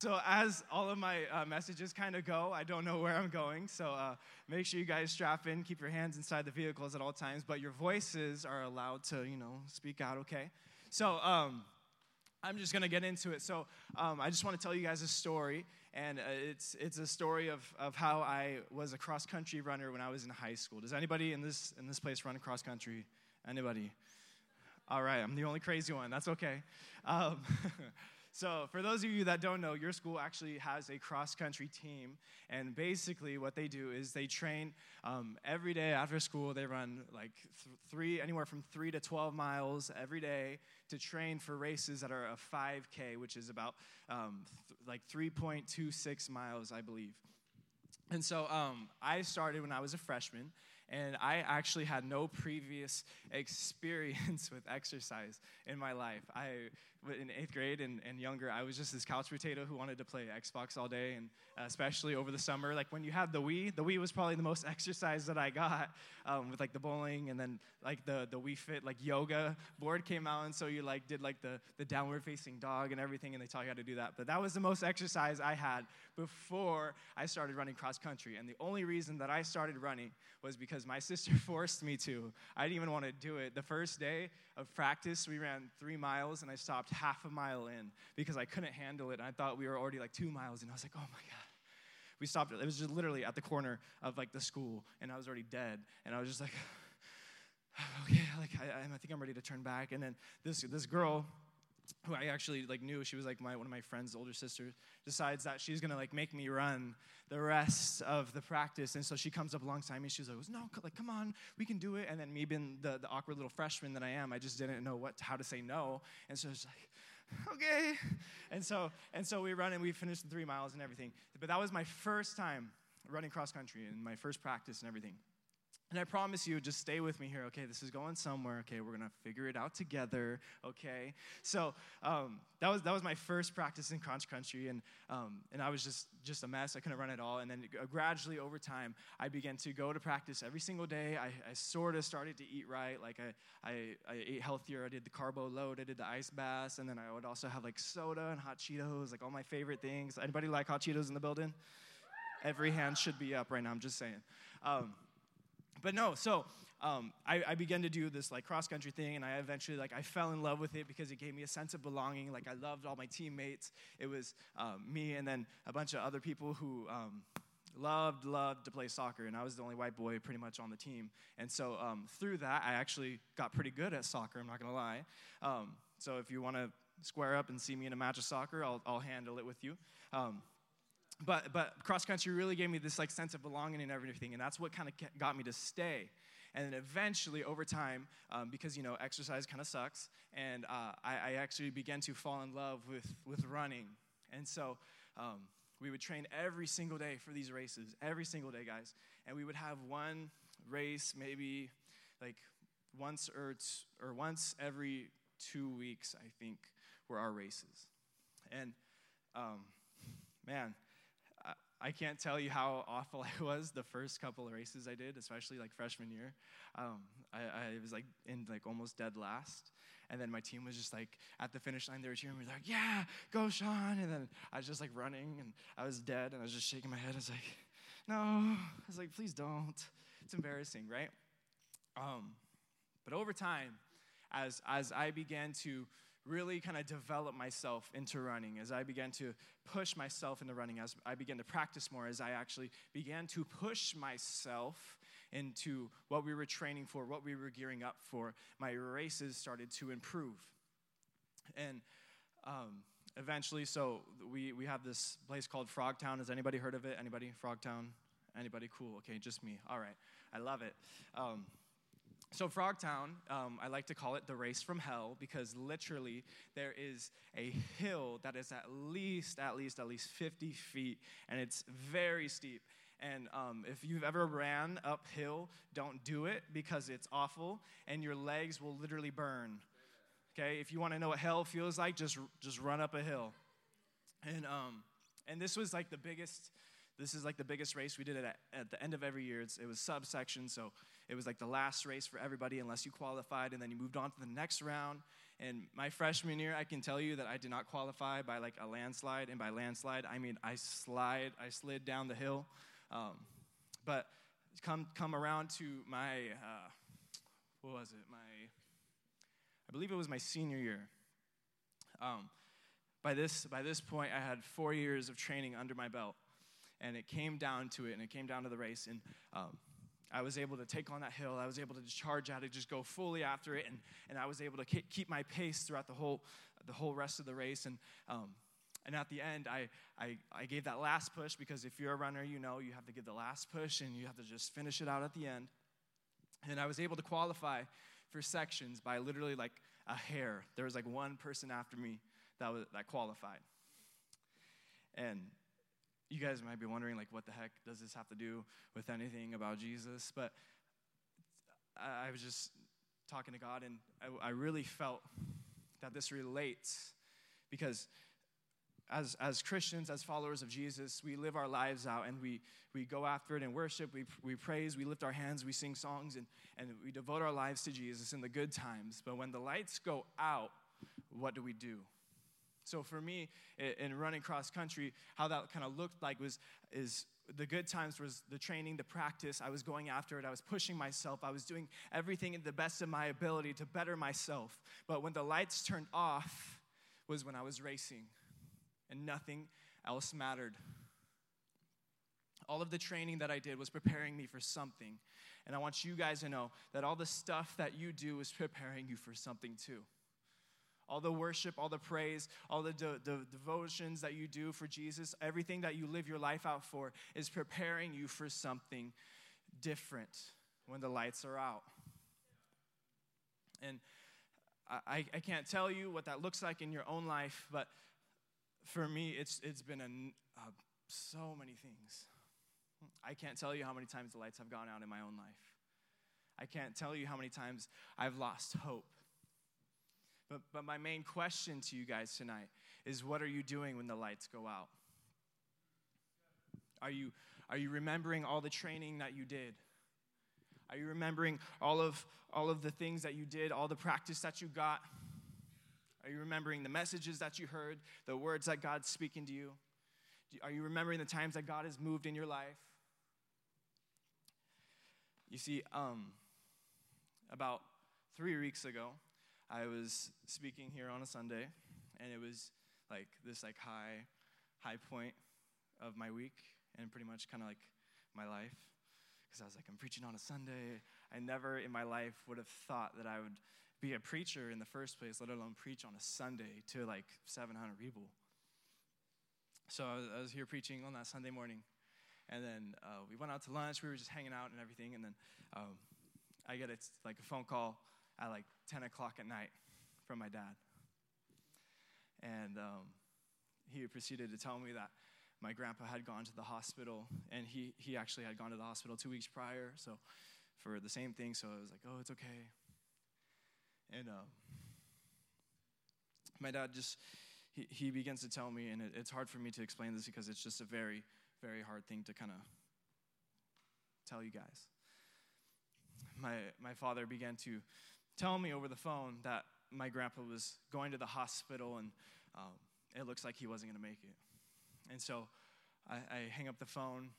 So, as all of my uh, messages kind of go, I don't know where I'm going. So, uh, make sure you guys strap in, keep your hands inside the vehicles at all times, but your voices are allowed to, you know, speak out, okay? So, um, I'm just going to get into it. So, um, I just want to tell you guys a story, and uh, it's, it's a story of, of how I was a cross country runner when I was in high school. Does anybody in this, in this place run cross country? Anybody? All right, I'm the only crazy one. That's okay. Um, So, for those of you that don't know, your school actually has a cross country team. And basically, what they do is they train um, every day after school. They run like th- three, anywhere from three to 12 miles every day to train for races that are a 5K, which is about um, th- like 3.26 miles, I believe. And so um, I started when I was a freshman, and I actually had no previous experience with exercise in my life. I, in eighth grade and, and younger, I was just this couch potato who wanted to play Xbox all day, and especially over the summer. Like when you had the Wii, the Wii was probably the most exercise that I got um, with like the bowling, and then like the, the Wii Fit, like yoga board came out, and so you like did like the, the downward facing dog and everything, and they taught you how to do that. But that was the most exercise I had before I started running cross country. And the only reason that I started running was because my sister forced me to. I didn't even want to do it. The first day of practice, we ran three miles, and I stopped half a mile in because I couldn't handle it. And I thought we were already like two miles, and I was like, oh my God. We stopped, it was just literally at the corner of like the school, and I was already dead. And I was just like, okay, like I, I think I'm ready to turn back. And then this, this girl, who I actually like knew. She was like my one of my friend's older sisters decides that she's gonna like make me run the rest of the practice. And so she comes up alongside me. She's like no like come on we can do it. And then me being the, the awkward little freshman that I am I just didn't know what how to say no. And so it's like okay. And so and so we run and we finished the three miles and everything. But that was my first time running cross country and my first practice and everything and I promise you, just stay with me here, okay? This is going somewhere, okay? We're gonna figure it out together, okay? So um, that was that was my first practice in crunch country, and um, and I was just just a mess. I couldn't run at all. And then gradually over time, I began to go to practice every single day. I, I sort of started to eat right, like I, I I ate healthier. I did the carbo load. I did the ice baths, and then I would also have like soda and hot Cheetos, like all my favorite things. Anybody like hot Cheetos in the building? Every hand should be up right now. I'm just saying. Um, but no, so um, I, I, began to do this like cross country thing, and I eventually like I fell in love with it because it gave me a sense of belonging. Like I loved all my teammates. It was um, me and then a bunch of other people who um, loved loved to play soccer, and I was the only white boy pretty much on the team. And so um, through that, I actually got pretty good at soccer. I'm not gonna lie. Um, so if you want to square up and see me in a match of soccer, I'll, I'll handle it with you. But but cross country really gave me this like sense of belonging and everything and that's what kind of got me to stay. And then eventually over time um, because you know exercise kind of sucks and uh, I, I, actually began to fall in love with with running. And so um, we would train every single day for these races every single day guys. And we would have one race maybe like once or, t- or once every two weeks i think were our races. And um, man I can't tell you how awful I was the first couple of races I did, especially like freshman year. Um, I, I, was like in like almost dead last. And then my team was just like at the finish line, they were cheering me like, yeah, go Sean. And then I was just like running and I was dead and I was just shaking my head. I was like, no. I was like, please don't. It's embarrassing, right? Um, but over time, as, as I began to really kind of develop myself into running, as I began to push myself into running, as I began to practice more, as I actually began to push myself into what we were training for, what we were gearing up for, my races started to improve. And um, eventually, so we, we have this place called Frogtown. Has anybody heard of it? Anybody? Frogtown? Anybody? Cool. Okay, just me. All right. I love it. Um, so, Frogtown, um, I like to call it the race from hell because literally there is a hill that is at least, at least, at least 50 feet, and it's very steep. And um, if you've ever ran uphill, don't do it because it's awful, and your legs will literally burn. Okay, if you want to know what hell feels like, just just run up a hill. And um, and this was like the biggest. This is like the biggest race we did it at, at the end of every year. It's, it was subsection, so it was like the last race for everybody unless you qualified, and then you moved on to the next round. And my freshman year, I can tell you that I did not qualify by like a landslide. And by landslide, I mean I slide, I slid down the hill. Um, but come come around to my uh, what was it? My I believe it was my senior year. Um, by this by this point, I had four years of training under my belt, and it came down to it, and it came down to the race, and um, I was able to take on that hill. I was able to charge out and just go fully after it, and, and I was able to keep my pace throughout the whole the whole rest of the race. And um, and at the end, I, I, I gave that last push because if you're a runner, you know you have to give the last push and you have to just finish it out at the end. And I was able to qualify for sections by literally like a hair. There was like one person after me that, was, that qualified. And you guys might be wondering, like, what the heck does this have to do with anything about Jesus? But I, I was just talking to God, and I, I really felt that this relates because as, as Christians, as followers of Jesus, we live our lives out and we, we go after it in worship, we, we praise, we lift our hands, we sing songs, and, and we devote our lives to Jesus in the good times. But when the lights go out, what do we do? So for me, in running cross country, how that kind of looked like was is the good times was the training, the practice. I was going after it. I was pushing myself. I was doing everything in the best of my ability to better myself. But when the lights turned off, was when I was racing and nothing else mattered. All of the training that I did was preparing me for something. And I want you guys to know that all the stuff that you do is preparing you for something too. All the worship, all the praise, all the, de- the devotions that you do for Jesus, everything that you live your life out for is preparing you for something different when the lights are out. And I, I can't tell you what that looks like in your own life, but for me, it's, it's been a, so many things. I can't tell you how many times the lights have gone out in my own life. I can't tell you how many times I've lost hope. But, but my main question to you guys tonight is what are you doing when the lights go out? Are you, are you remembering all the training that you did? Are you remembering all of, all of the things that you did, all the practice that you got? Are you remembering the messages that you heard, the words that God's speaking to you? Are you remembering the times that God has moved in your life? You see, um, about three weeks ago, I was speaking here on a Sunday, and it was like this like high, high point of my week, and pretty much kind of like my life, because I was like, I'm preaching on a Sunday. I never in my life would have thought that I would be a preacher in the first place, let alone preach on a Sunday to like 700 people. So I was, I was here preaching on that Sunday morning, and then uh, we went out to lunch. We were just hanging out and everything, and then um, I get it's like a phone call at like 10 o'clock at night from my dad, and um, he proceeded to tell me that my grandpa had gone to the hospital, and he he actually had gone to the hospital two weeks prior, so for the same thing. So I was like, oh, it's okay. And uh, my dad just, he, he begins to tell me, and it, it's hard for me to explain this because it's just a very, very hard thing to kind of tell you guys. My, my father began to tell me over the phone that my grandpa was going to the hospital and um, it looks like he wasn't going to make it. And so I, I hang up the phone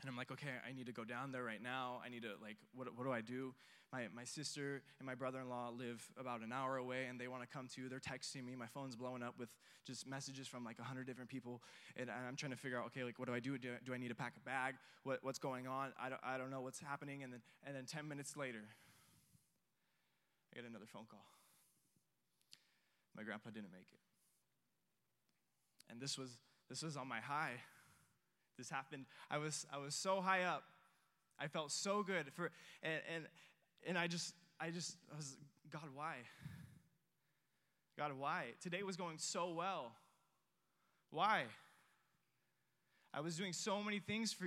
and I'm like, okay, I need to go down there right now. I need to, like, what, what do I do? My, my sister and my brother in law live about an hour away and they want to come too. They're texting me. My phone's blowing up with just messages from like 100 different people. And I'm trying to figure out, okay, like, what do I do? Do, do I need to pack a bag? What, what's going on? I don't, I don't know what's happening. And then, and then 10 minutes later, I get another phone call. My grandpa didn't make it. And this was, this was on my high. This happened. I was, I was so high up. I felt so good for, and, and, and I just, I just I was, God, why? God, why? Today was going so well. Why? I was doing so many things for.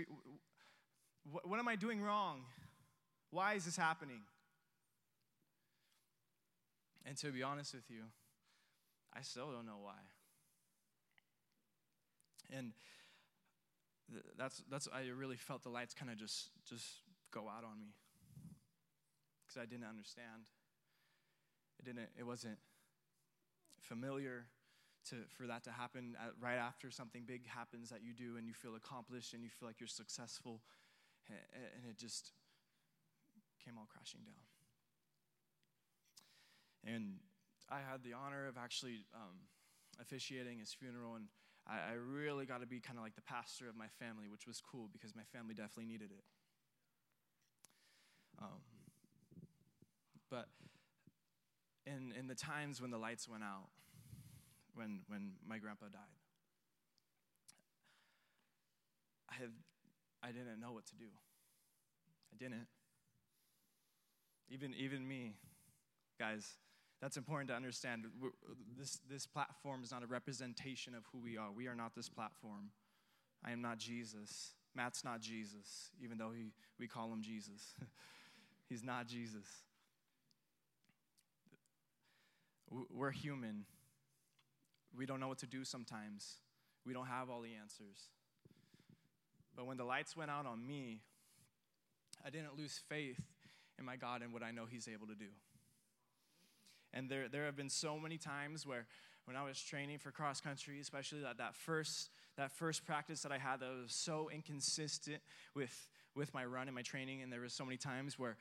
What, what am I doing wrong? Why is this happening? And to be honest with you, I still don't know why. And that's, that's I really felt the lights kind of just, just go out on me because I didn't understand. It didn't, it wasn't familiar to, for that to happen at, right after something big happens that you do and you feel accomplished and you feel like you're successful. And, and it just came all crashing down. And I had the honor of actually um, officiating his funeral, and I, I really got to be kind of like the pastor of my family, which was cool because my family definitely needed it. Um, but in, in the times when the lights went out, when, when my grandpa died, I, had, I didn't know what to do. I didn't. Even, even me, guys, that's important to understand. This, this platform is not a representation of who we are. We are not this platform. I am not Jesus. Matt's not Jesus, even though he, we call him Jesus. He's not Jesus. We're human. We don't know what to do sometimes. We don't have all the answers. But when the lights went out on me, I didn't lose faith in my God and what I know He's able to do. And there, there have been so many times where when I was training for cross country, especially that, that first that first practice that I had that was so inconsistent with with my run and my training, and there was so many times where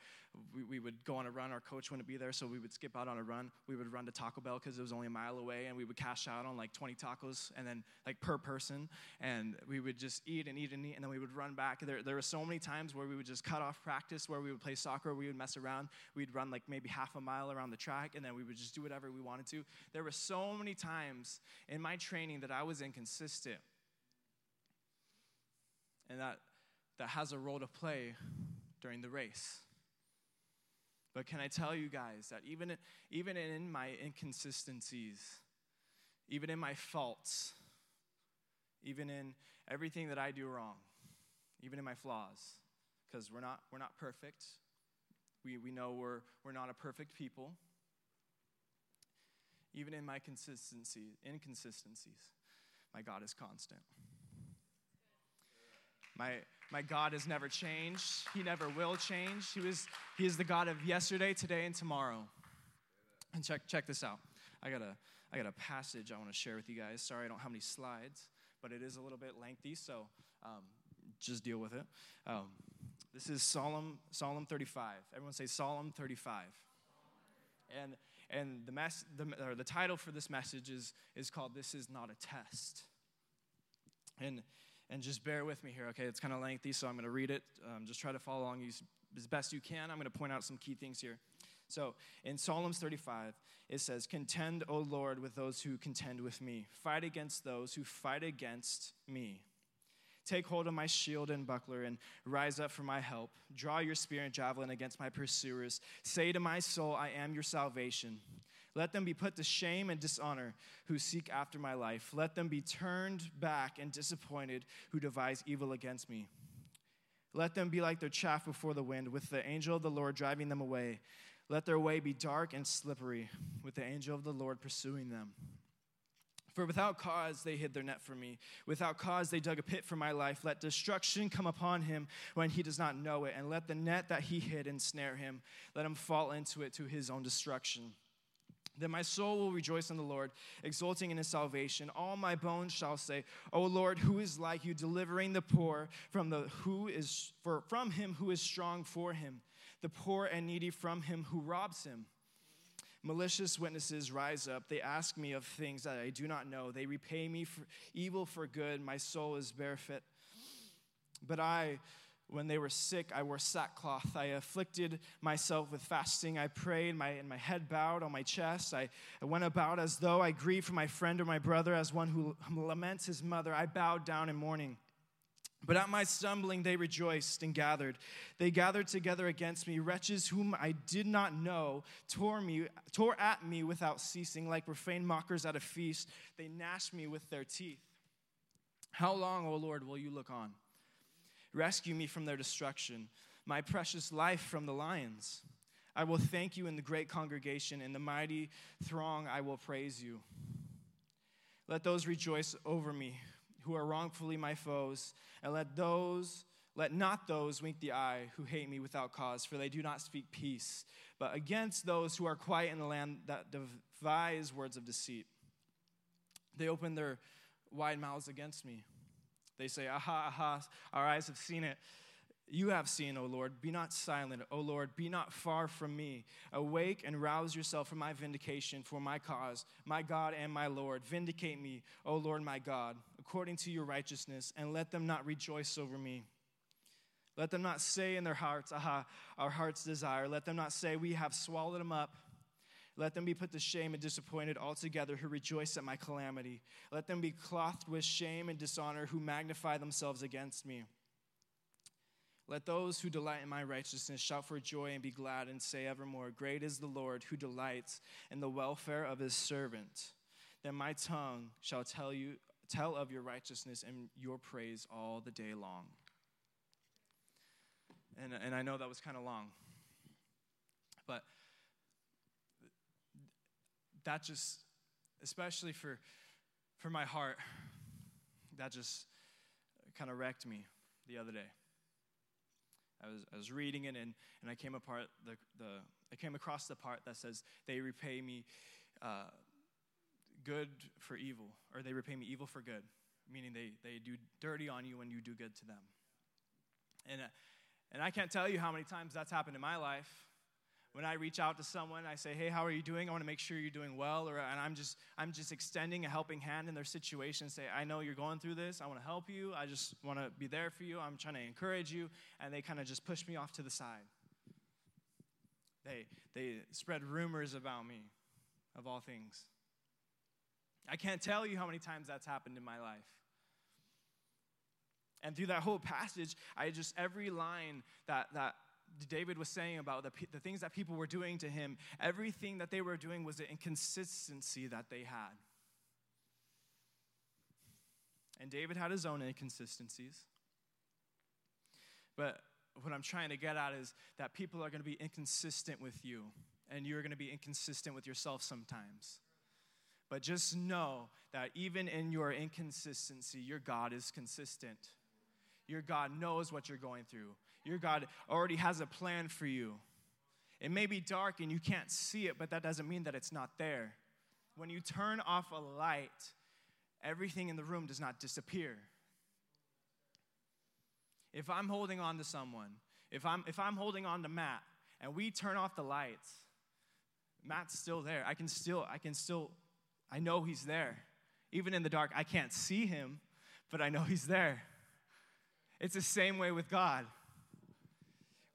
we, we would go on a run, our coach wouldn't be there, so we would skip out on a run. We would run to Taco Bell because it was only a mile away, and we would cash out on like 20 tacos, and then like per person, and we would just eat and eat and eat, and then we would run back. There, there were so many times where we would just cut off practice, where we would play soccer, we would mess around, we'd run like maybe half a mile around the track, and then we would just do whatever we wanted to. There were so many times in my training that I was inconsistent. And that that has a role to play during the race. But can I tell you guys that even, even in my inconsistencies, even in my faults, even in everything that I do wrong, even in my flaws, because we're not, we're not perfect. We, we know we're, we're not a perfect people. Even in my consistency, inconsistencies, my God is constant. My, my God has never changed. He never will change. He, was, he is the God of yesterday, today, and tomorrow. And check, check this out. I got, a, I got a passage I want to share with you guys. Sorry, I don't have any slides, but it is a little bit lengthy, so um, just deal with it. Um, this is Psalm, Psalm 35. Everyone say Psalm 35. And, and the, mess, the, the title for this message is, is called This Is Not a Test. And and just bear with me here, okay? It's kind of lengthy, so I'm going to read it. Um, just try to follow along as best you can. I'm going to point out some key things here. So in Psalms 35, it says, Contend, O Lord, with those who contend with me. Fight against those who fight against me. Take hold of my shield and buckler and rise up for my help. Draw your spear and javelin against my pursuers. Say to my soul, I am your salvation. Let them be put to shame and dishonor who seek after my life. Let them be turned back and disappointed who devise evil against me. Let them be like their chaff before the wind, with the angel of the Lord driving them away. Let their way be dark and slippery, with the angel of the Lord pursuing them. For without cause they hid their net for me. Without cause they dug a pit for my life. Let destruction come upon him when he does not know it, and let the net that he hid ensnare him. Let him fall into it to his own destruction. Then my soul will rejoice in the Lord, exulting in his salvation. All my bones shall say, O Lord, who is like you, delivering the poor from the who is for from him who is strong for him, the poor and needy from him who robs him. Malicious witnesses rise up. They ask me of things that I do not know. They repay me for evil for good. My soul is barefoot. But I when they were sick, I wore sackcloth. I afflicted myself with fasting. I prayed, my, and my head bowed on my chest. I, I went about as though I grieved for my friend or my brother, as one who laments his mother. I bowed down in mourning. But at my stumbling, they rejoiced and gathered. They gathered together against me. Wretches whom I did not know tore, me, tore at me without ceasing, like profane mockers at a feast. They gnashed me with their teeth. How long, O Lord, will you look on? Rescue me from their destruction, my precious life from the lions. I will thank you in the great congregation, in the mighty throng I will praise you. Let those rejoice over me who are wrongfully my foes, and let those let not those wink the eye who hate me without cause, for they do not speak peace, but against those who are quiet in the land that devise words of deceit. They open their wide mouths against me. They say, Aha, aha, our eyes have seen it. You have seen, O Lord. Be not silent, O Lord. Be not far from me. Awake and rouse yourself for my vindication, for my cause, my God and my Lord. Vindicate me, O Lord my God, according to your righteousness, and let them not rejoice over me. Let them not say in their hearts, Aha, our heart's desire. Let them not say, We have swallowed them up. Let them be put to shame and disappointed altogether who rejoice at my calamity. Let them be clothed with shame and dishonor who magnify themselves against me. Let those who delight in my righteousness shout for joy and be glad and say evermore, Great is the Lord who delights in the welfare of his servant. Then my tongue shall tell you tell of your righteousness and your praise all the day long. And, and I know that was kind of long. But that just, especially for, for my heart, that just kind of wrecked me the other day. I was, I was reading it and, and I came apart the, the I came across the part that says they repay me uh, good for evil, or they repay me evil for good, meaning they, they do dirty on you when you do good to them. And, uh, and I can't tell you how many times that's happened in my life when I reach out to someone, I say, "Hey, how are you doing? I want to make sure you're doing well." Or and I'm just I'm just extending a helping hand in their situation. Say, "I know you're going through this. I want to help you. I just want to be there for you. I'm trying to encourage you." And they kind of just push me off to the side. They they spread rumors about me, of all things. I can't tell you how many times that's happened in my life. And through that whole passage, I just every line that that David was saying about the, the things that people were doing to him, everything that they were doing was the inconsistency that they had. And David had his own inconsistencies. But what I'm trying to get at is that people are going to be inconsistent with you, and you're going to be inconsistent with yourself sometimes. But just know that even in your inconsistency, your God is consistent. Your God knows what you're going through. Your God already has a plan for you. It may be dark and you can't see it, but that doesn't mean that it's not there. When you turn off a light, everything in the room does not disappear. If I'm holding on to someone, if I'm, if I'm holding on to Matt and we turn off the lights, Matt's still there. I can still, I can still, I know he's there. Even in the dark, I can't see him, but I know he's there. It's the same way with God.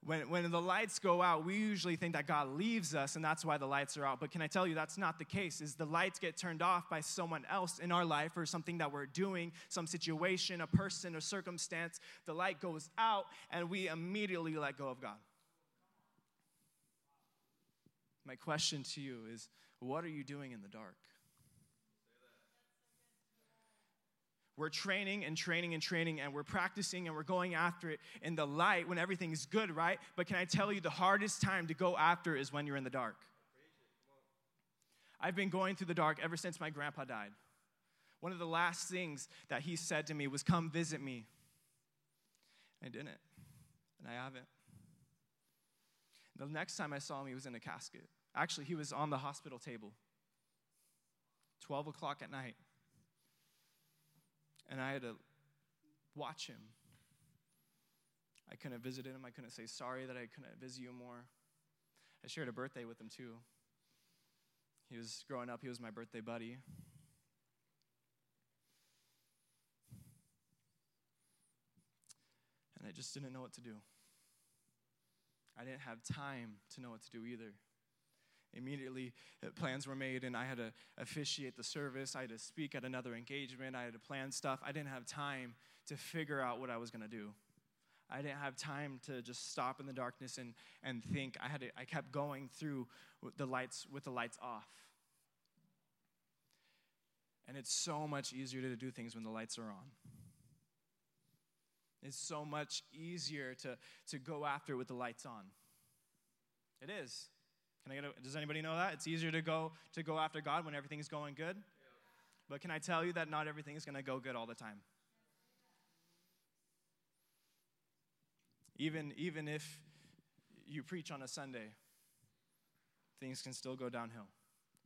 When, when the lights go out, we usually think that God leaves us and that's why the lights are out. But can I tell you that's not the case? Is the lights get turned off by someone else in our life or something that we're doing, some situation, a person, a circumstance. The light goes out and we immediately let go of God. My question to you is what are you doing in the dark? We're training and training and training and we're practicing and we're going after it in the light when everything's good, right? But can I tell you the hardest time to go after is when you're in the dark? I've been going through the dark ever since my grandpa died. One of the last things that he said to me was, Come visit me. I didn't, and I haven't. The next time I saw him, he was in a casket. Actually, he was on the hospital table, 12 o'clock at night and I had to watch him. I couldn't visited him. I couldn't say sorry that I couldn't visit you more. I shared a birthday with him too. He was growing up, he was my birthday buddy. And I just didn't know what to do. I didn't have time to know what to do either. Immediately, uh, plans were made, and I had to officiate the service. I had to speak at another engagement. I had to plan stuff. I didn't have time to figure out what I was going to do. I didn't have time to just stop in the darkness and, and think. I, had to, I kept going through the lights with the lights off. And it's so much easier to do things when the lights are on. It's so much easier to, to go after with the lights on. It is. Can I get a, does anybody know that? It's easier to go to go after God when everything's going good. But can I tell you that not everything is going to go good all the time? Even even if you preach on a Sunday, things can still go downhill.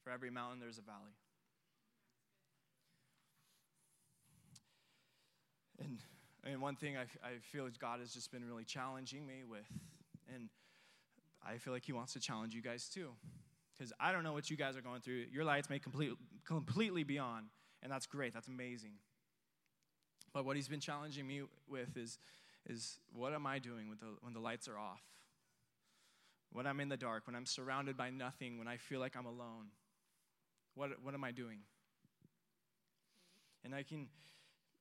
For every mountain there's a valley. And and one thing I, I feel God has just been really challenging me with and I feel like He wants to challenge you guys too. Because I don't know what you guys are going through. Your lights may complete, completely be on, and that's great, that's amazing. But what He's been challenging me with is, is what am I doing the, when the lights are off? When I'm in the dark, when I'm surrounded by nothing, when I feel like I'm alone? What, what am I doing? And I can,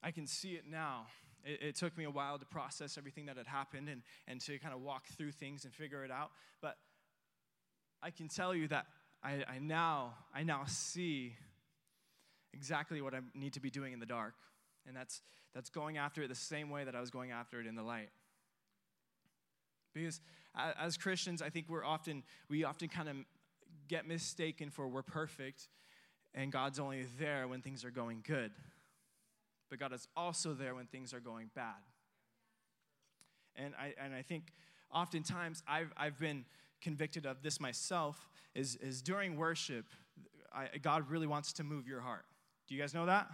I can see it now. It, it, took me a while to process everything that had happened and, and to kind of walk through things and figure it out. But I can tell you that I, I, now, I now see exactly what I need to be doing in the dark. And that's, that's going after it the same way that I was going after it in the light. Because as Christians, I think we're often, we often kind of get mistaken for we're perfect and God's only there when things are going good. But God is also there when things are going bad. And I, and I think oftentimes I've, I've been convicted of this myself is, is during worship, I, God really wants to move your heart. Do you guys know that?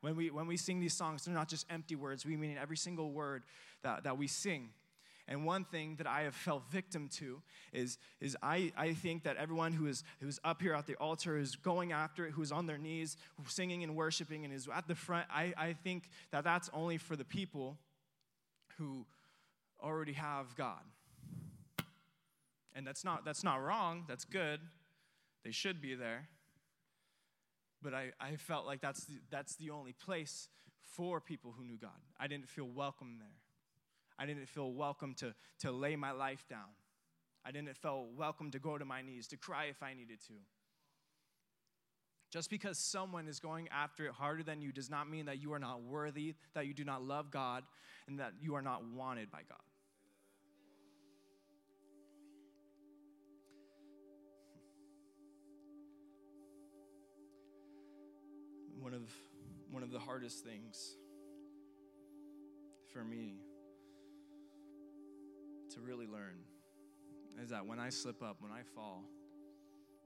When we, when we sing these songs, they're not just empty words, we mean every single word that, that we sing. And one thing that I have fell victim to is, is I, I think that everyone who is, who is up here at the altar, is going after it, who's on their knees, singing and worshiping, and is at the front, I, I think that that's only for the people who already have God. And that's not, that's not wrong, that's good. They should be there. But I, I felt like that's the, that's the only place for people who knew God. I didn't feel welcome there. I didn't feel welcome to, to lay my life down. I didn't feel welcome to go to my knees, to cry if I needed to. Just because someone is going after it harder than you does not mean that you are not worthy, that you do not love God, and that you are not wanted by God. One of, one of the hardest things for me to really learn is that when I slip up, when I fall,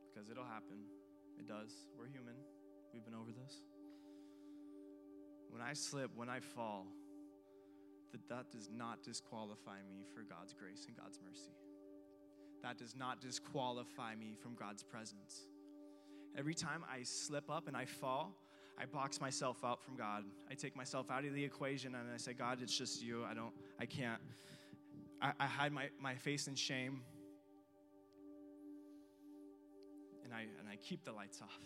because it'll happen, it does. We're human. We've been over this. When I slip, when I fall, that that does not disqualify me for God's grace and God's mercy. That does not disqualify me from God's presence. Every time I slip up and I fall, I box myself out from God. I take myself out of the equation and I say, God, it's just you. I don't, I can't. I, I hide my, my face in shame. And I, and I keep the lights off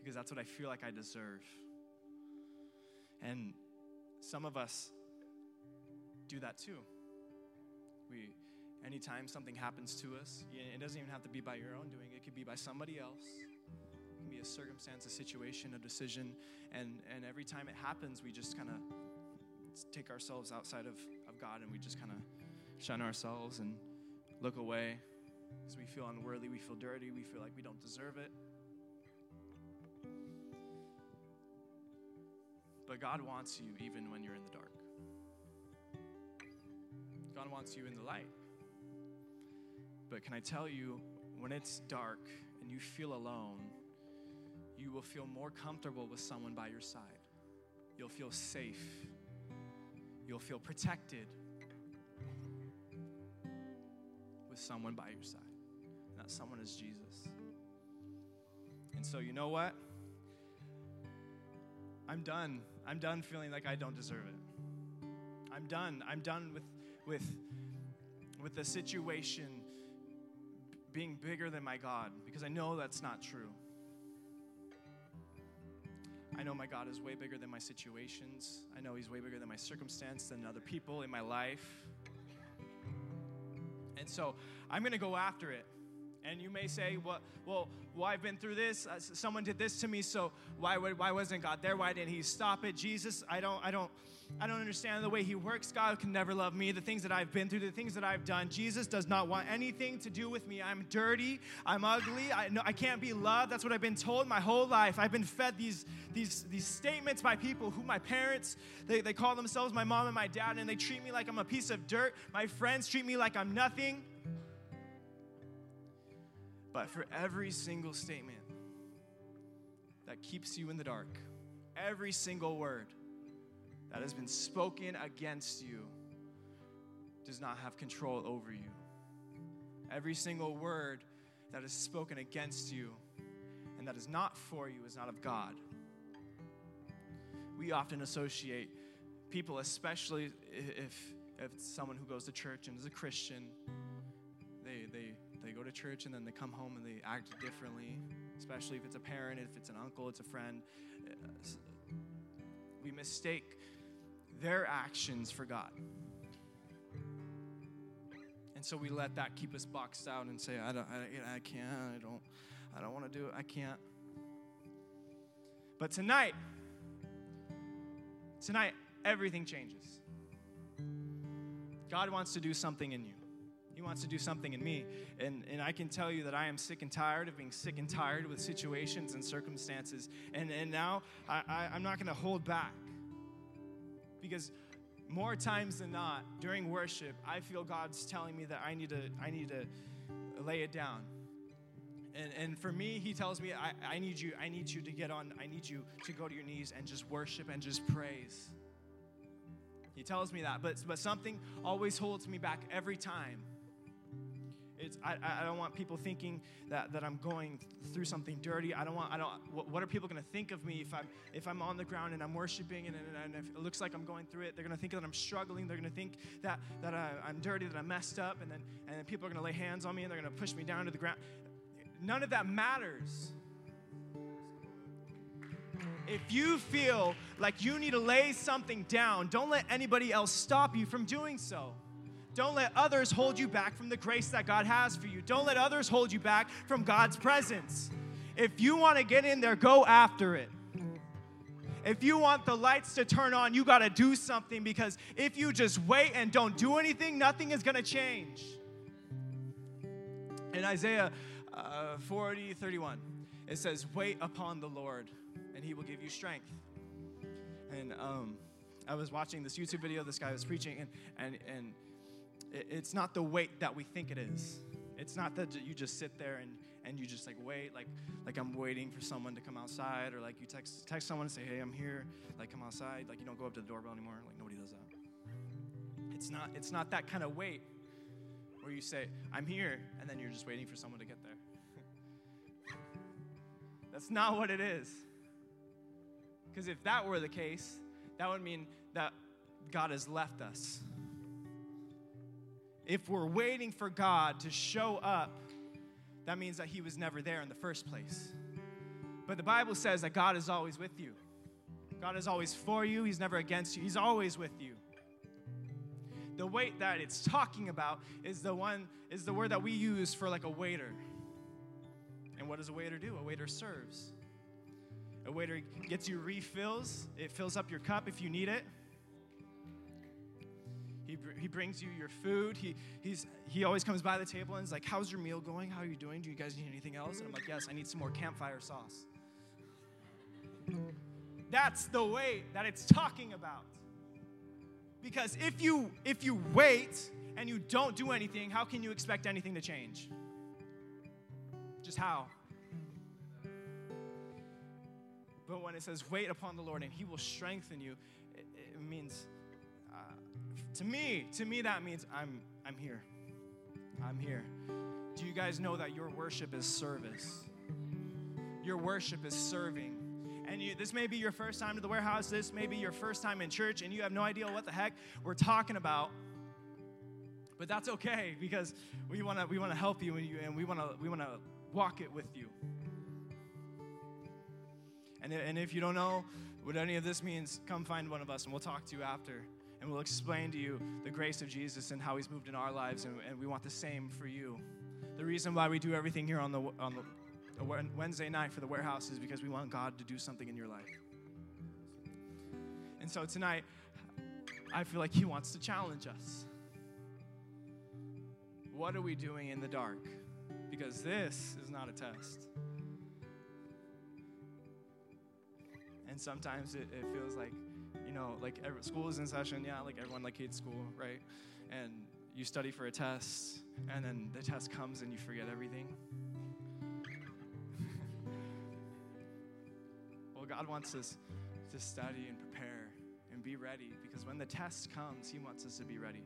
because that's what I feel like I deserve. And some of us do that too. We, anytime something happens to us, it doesn't even have to be by your own doing, it could be by somebody else. It can be a circumstance, a situation, a decision. And, and every time it happens, we just kind of take ourselves outside of, of God and we just kind of shun ourselves and look away because we feel unworthy, we feel dirty, we feel like we don't deserve it. But God wants you even when you're in the dark. God wants you in the light. But can I tell you, when it's dark and you feel alone, you will feel more comfortable with someone by your side. You'll feel safe. You'll feel protected with someone by your side. And that someone is Jesus. And so, you know what? I'm done. I'm done feeling like I don't deserve it. I'm done. I'm done with, with, with the situation being bigger than my God because I know that's not true. I know my God is way bigger than my situations. I know He's way bigger than my circumstance, than other people in my life. And so I'm going to go after it. And you may say, well, well, well I've been through this. Uh, someone did this to me, so why, why wasn't God there? Why didn't He stop it? Jesus, I don't, I don't, I don't understand the way He works. God can never love me. The things that I've been through, the things that I've done. Jesus does not want anything to do with me. I'm dirty. I'm ugly. I, no, I can't be loved. That's what I've been told my whole life. I've been fed these, these, these statements by people who my parents, they, they call themselves my mom and my dad, and they treat me like I'm a piece of dirt. My friends treat me like I'm nothing. But for every single statement that keeps you in the dark, every single word, that has been spoken against you does not have control over you. Every single word that is spoken against you and that is not for you is not of God. We often associate people, especially if, if it's someone who goes to church and is a Christian, to church and then they come home and they act differently, especially if it's a parent, if it's an uncle, it's a friend. Uh, we mistake their actions for God. And so we let that keep us boxed out and say, I, don't, I, I can't, I don't, I don't want to do it, I can't. But tonight, tonight, everything changes. God wants to do something in you. He wants to do something in me. And, and I can tell you that I am sick and tired of being sick and tired with situations and circumstances. And, and now I, I, I'm not going to hold back. Because more times than not, during worship, I feel God's telling me that I need to, I need to lay it down. And, and for me, he tells me, I, I need you, I need you to get on, I need you to go to your knees and just worship and just praise. He tells me that, but, but something always holds me back every time. It's, I, I don't want people thinking that, that I'm going through something dirty. I don't want, I don't, what, what are people going to think of me if I'm, if I'm on the ground and I'm worshiping and, and, and it looks like I'm going through it? They're going to think that I'm struggling. They're going to think that, that I, I'm dirty, that I'm messed up, and then, and then people are going to lay hands on me and they're going to push me down to the ground. None of that matters. If you feel like you need to lay something down, don't let anybody else stop you from doing so. Don't let others hold you back from the grace that God has for you. Don't let others hold you back from God's presence. If you want to get in there, go after it. If you want the lights to turn on, you got to do something because if you just wait and don't do anything, nothing is going to change. In Isaiah uh, 40, 31, it says, Wait upon the Lord, and he will give you strength. And um, I was watching this YouTube video, this guy was preaching, and, and, and it's not the wait that we think it is. It's not that you just sit there and, and you just like wait, like like I'm waiting for someone to come outside, or like you text text someone and say, "Hey, I'm here." Like come outside. Like you don't go up to the doorbell anymore. Like nobody does that. It's not it's not that kind of wait where you say, "I'm here," and then you're just waiting for someone to get there. That's not what it is. Because if that were the case, that would mean that God has left us if we're waiting for God to show up, that means that He was never there in the first place. But the Bible says that God is always with you. God is always for you, He's never against you, He's always with you. The wait that it's talking about is the one is the word that we use for like a waiter. And what does a waiter do? A waiter serves. A waiter gets you refills, it fills up your cup if you need it. He, he brings you your food. He, he's, he always comes by the table and is like, How's your meal going? How are you doing? Do you guys need anything else? And I'm like, Yes, I need some more campfire sauce. That's the way that it's talking about. Because if you if you wait and you don't do anything, how can you expect anything to change? Just how? But when it says wait upon the Lord and he will strengthen you, it, it means to me, to me that means I'm I'm here. I'm here. Do you guys know that your worship is service? Your worship is serving. And you, this may be your first time to the warehouse, this may be your first time in church, and you have no idea what the heck we're talking about. But that's okay because we want to we want to help you and, you, and we want to we want to walk it with you. And, and if you don't know what any of this means, come find one of us and we'll talk to you after and we'll explain to you the grace of Jesus and how he's moved in our lives, and, and we want the same for you. The reason why we do everything here on the, on the Wednesday night for the warehouse is because we want God to do something in your life. And so tonight, I feel like he wants to challenge us. What are we doing in the dark? Because this is not a test. And sometimes it, it feels like you know, like every, school is in session, yeah, like everyone like hates school, right? And you study for a test, and then the test comes and you forget everything. well, God wants us to study and prepare and be ready because when the test comes, He wants us to be ready.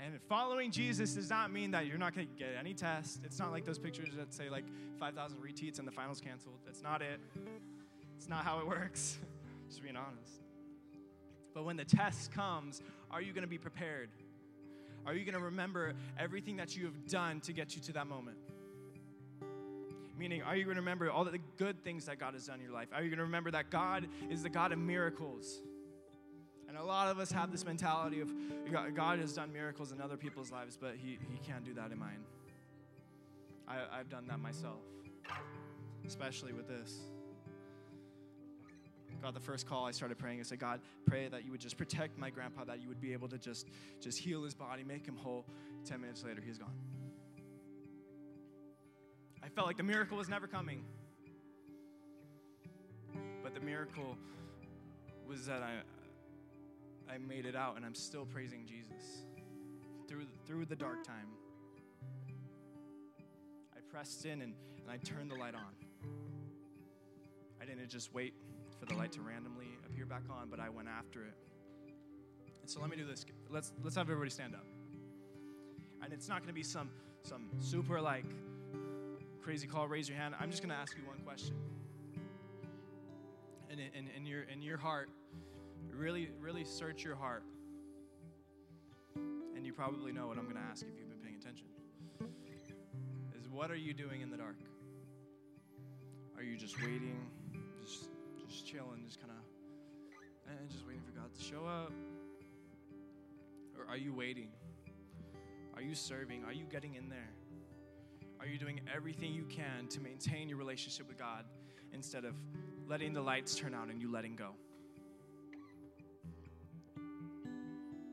And following Jesus does not mean that you're not going to get any test. It's not like those pictures that say like 5,000 retweets and the finals canceled. That's not it. It's not how it works. Just being honest. But when the test comes, are you going to be prepared? Are you going to remember everything that you have done to get you to that moment? Meaning, are you going to remember all the good things that God has done in your life? Are you going to remember that God is the God of miracles? And a lot of us have this mentality of God has done miracles in other people's lives, but He, he can't do that in mine. I, I've done that myself, especially with this. God, the first call I started praying, I said, God, pray that you would just protect my grandpa, that you would be able to just, just heal his body, make him whole. Ten minutes later, he's gone. I felt like the miracle was never coming. But the miracle was that I, I made it out and I'm still praising Jesus through, through the dark time. I pressed in and, and I turned the light on. I didn't just wait for the light to randomly appear back on, but I went after it. And so let me do this. Let's, let's have everybody stand up. And it's not going to be some, some super like crazy call, raise your hand. I'm just going to ask you one question. And in, in, your, in your heart, really, really search your heart. And you probably know what I'm going to ask if you've been paying attention. Is what are you doing in the dark? Are you just waiting, just chilling, just kind of, and just waiting for God to show up? Or are you waiting? Are you serving? Are you getting in there? Are you doing everything you can to maintain your relationship with God instead of letting the lights turn out and you letting go?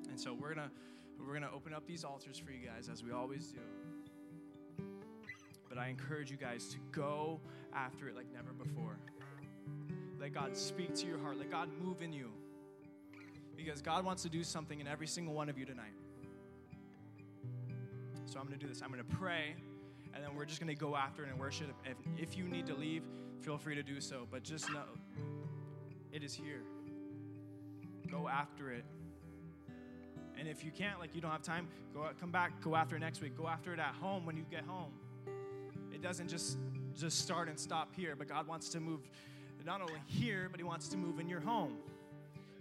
And so we're gonna we're gonna open up these altars for you guys as we always do. But I encourage you guys to go after it like never before. Let God speak to your heart. Let God move in you. Because God wants to do something in every single one of you tonight. So I'm going to do this. I'm going to pray, and then we're just going to go after it and worship. If, if you need to leave, feel free to do so. But just know it is here. Go after it. And if you can't, like you don't have time, go come back, go after it next week. Go after it at home when you get home. It doesn't just just start and stop here, but God wants to move not only here, but He wants to move in your home.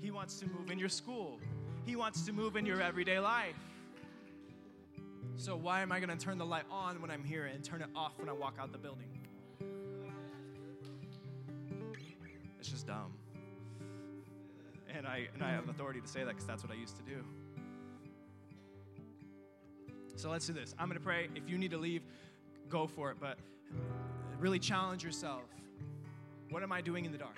He wants to move in your school. He wants to move in your everyday life. So why am I going to turn the light on when I'm here and turn it off when I walk out the building? It's just dumb. And I, and I have authority to say that because that's what I used to do. So let's do this. I'm going to pray. If you need to leave, go for it. But really challenge yourself. What am I doing in the dark?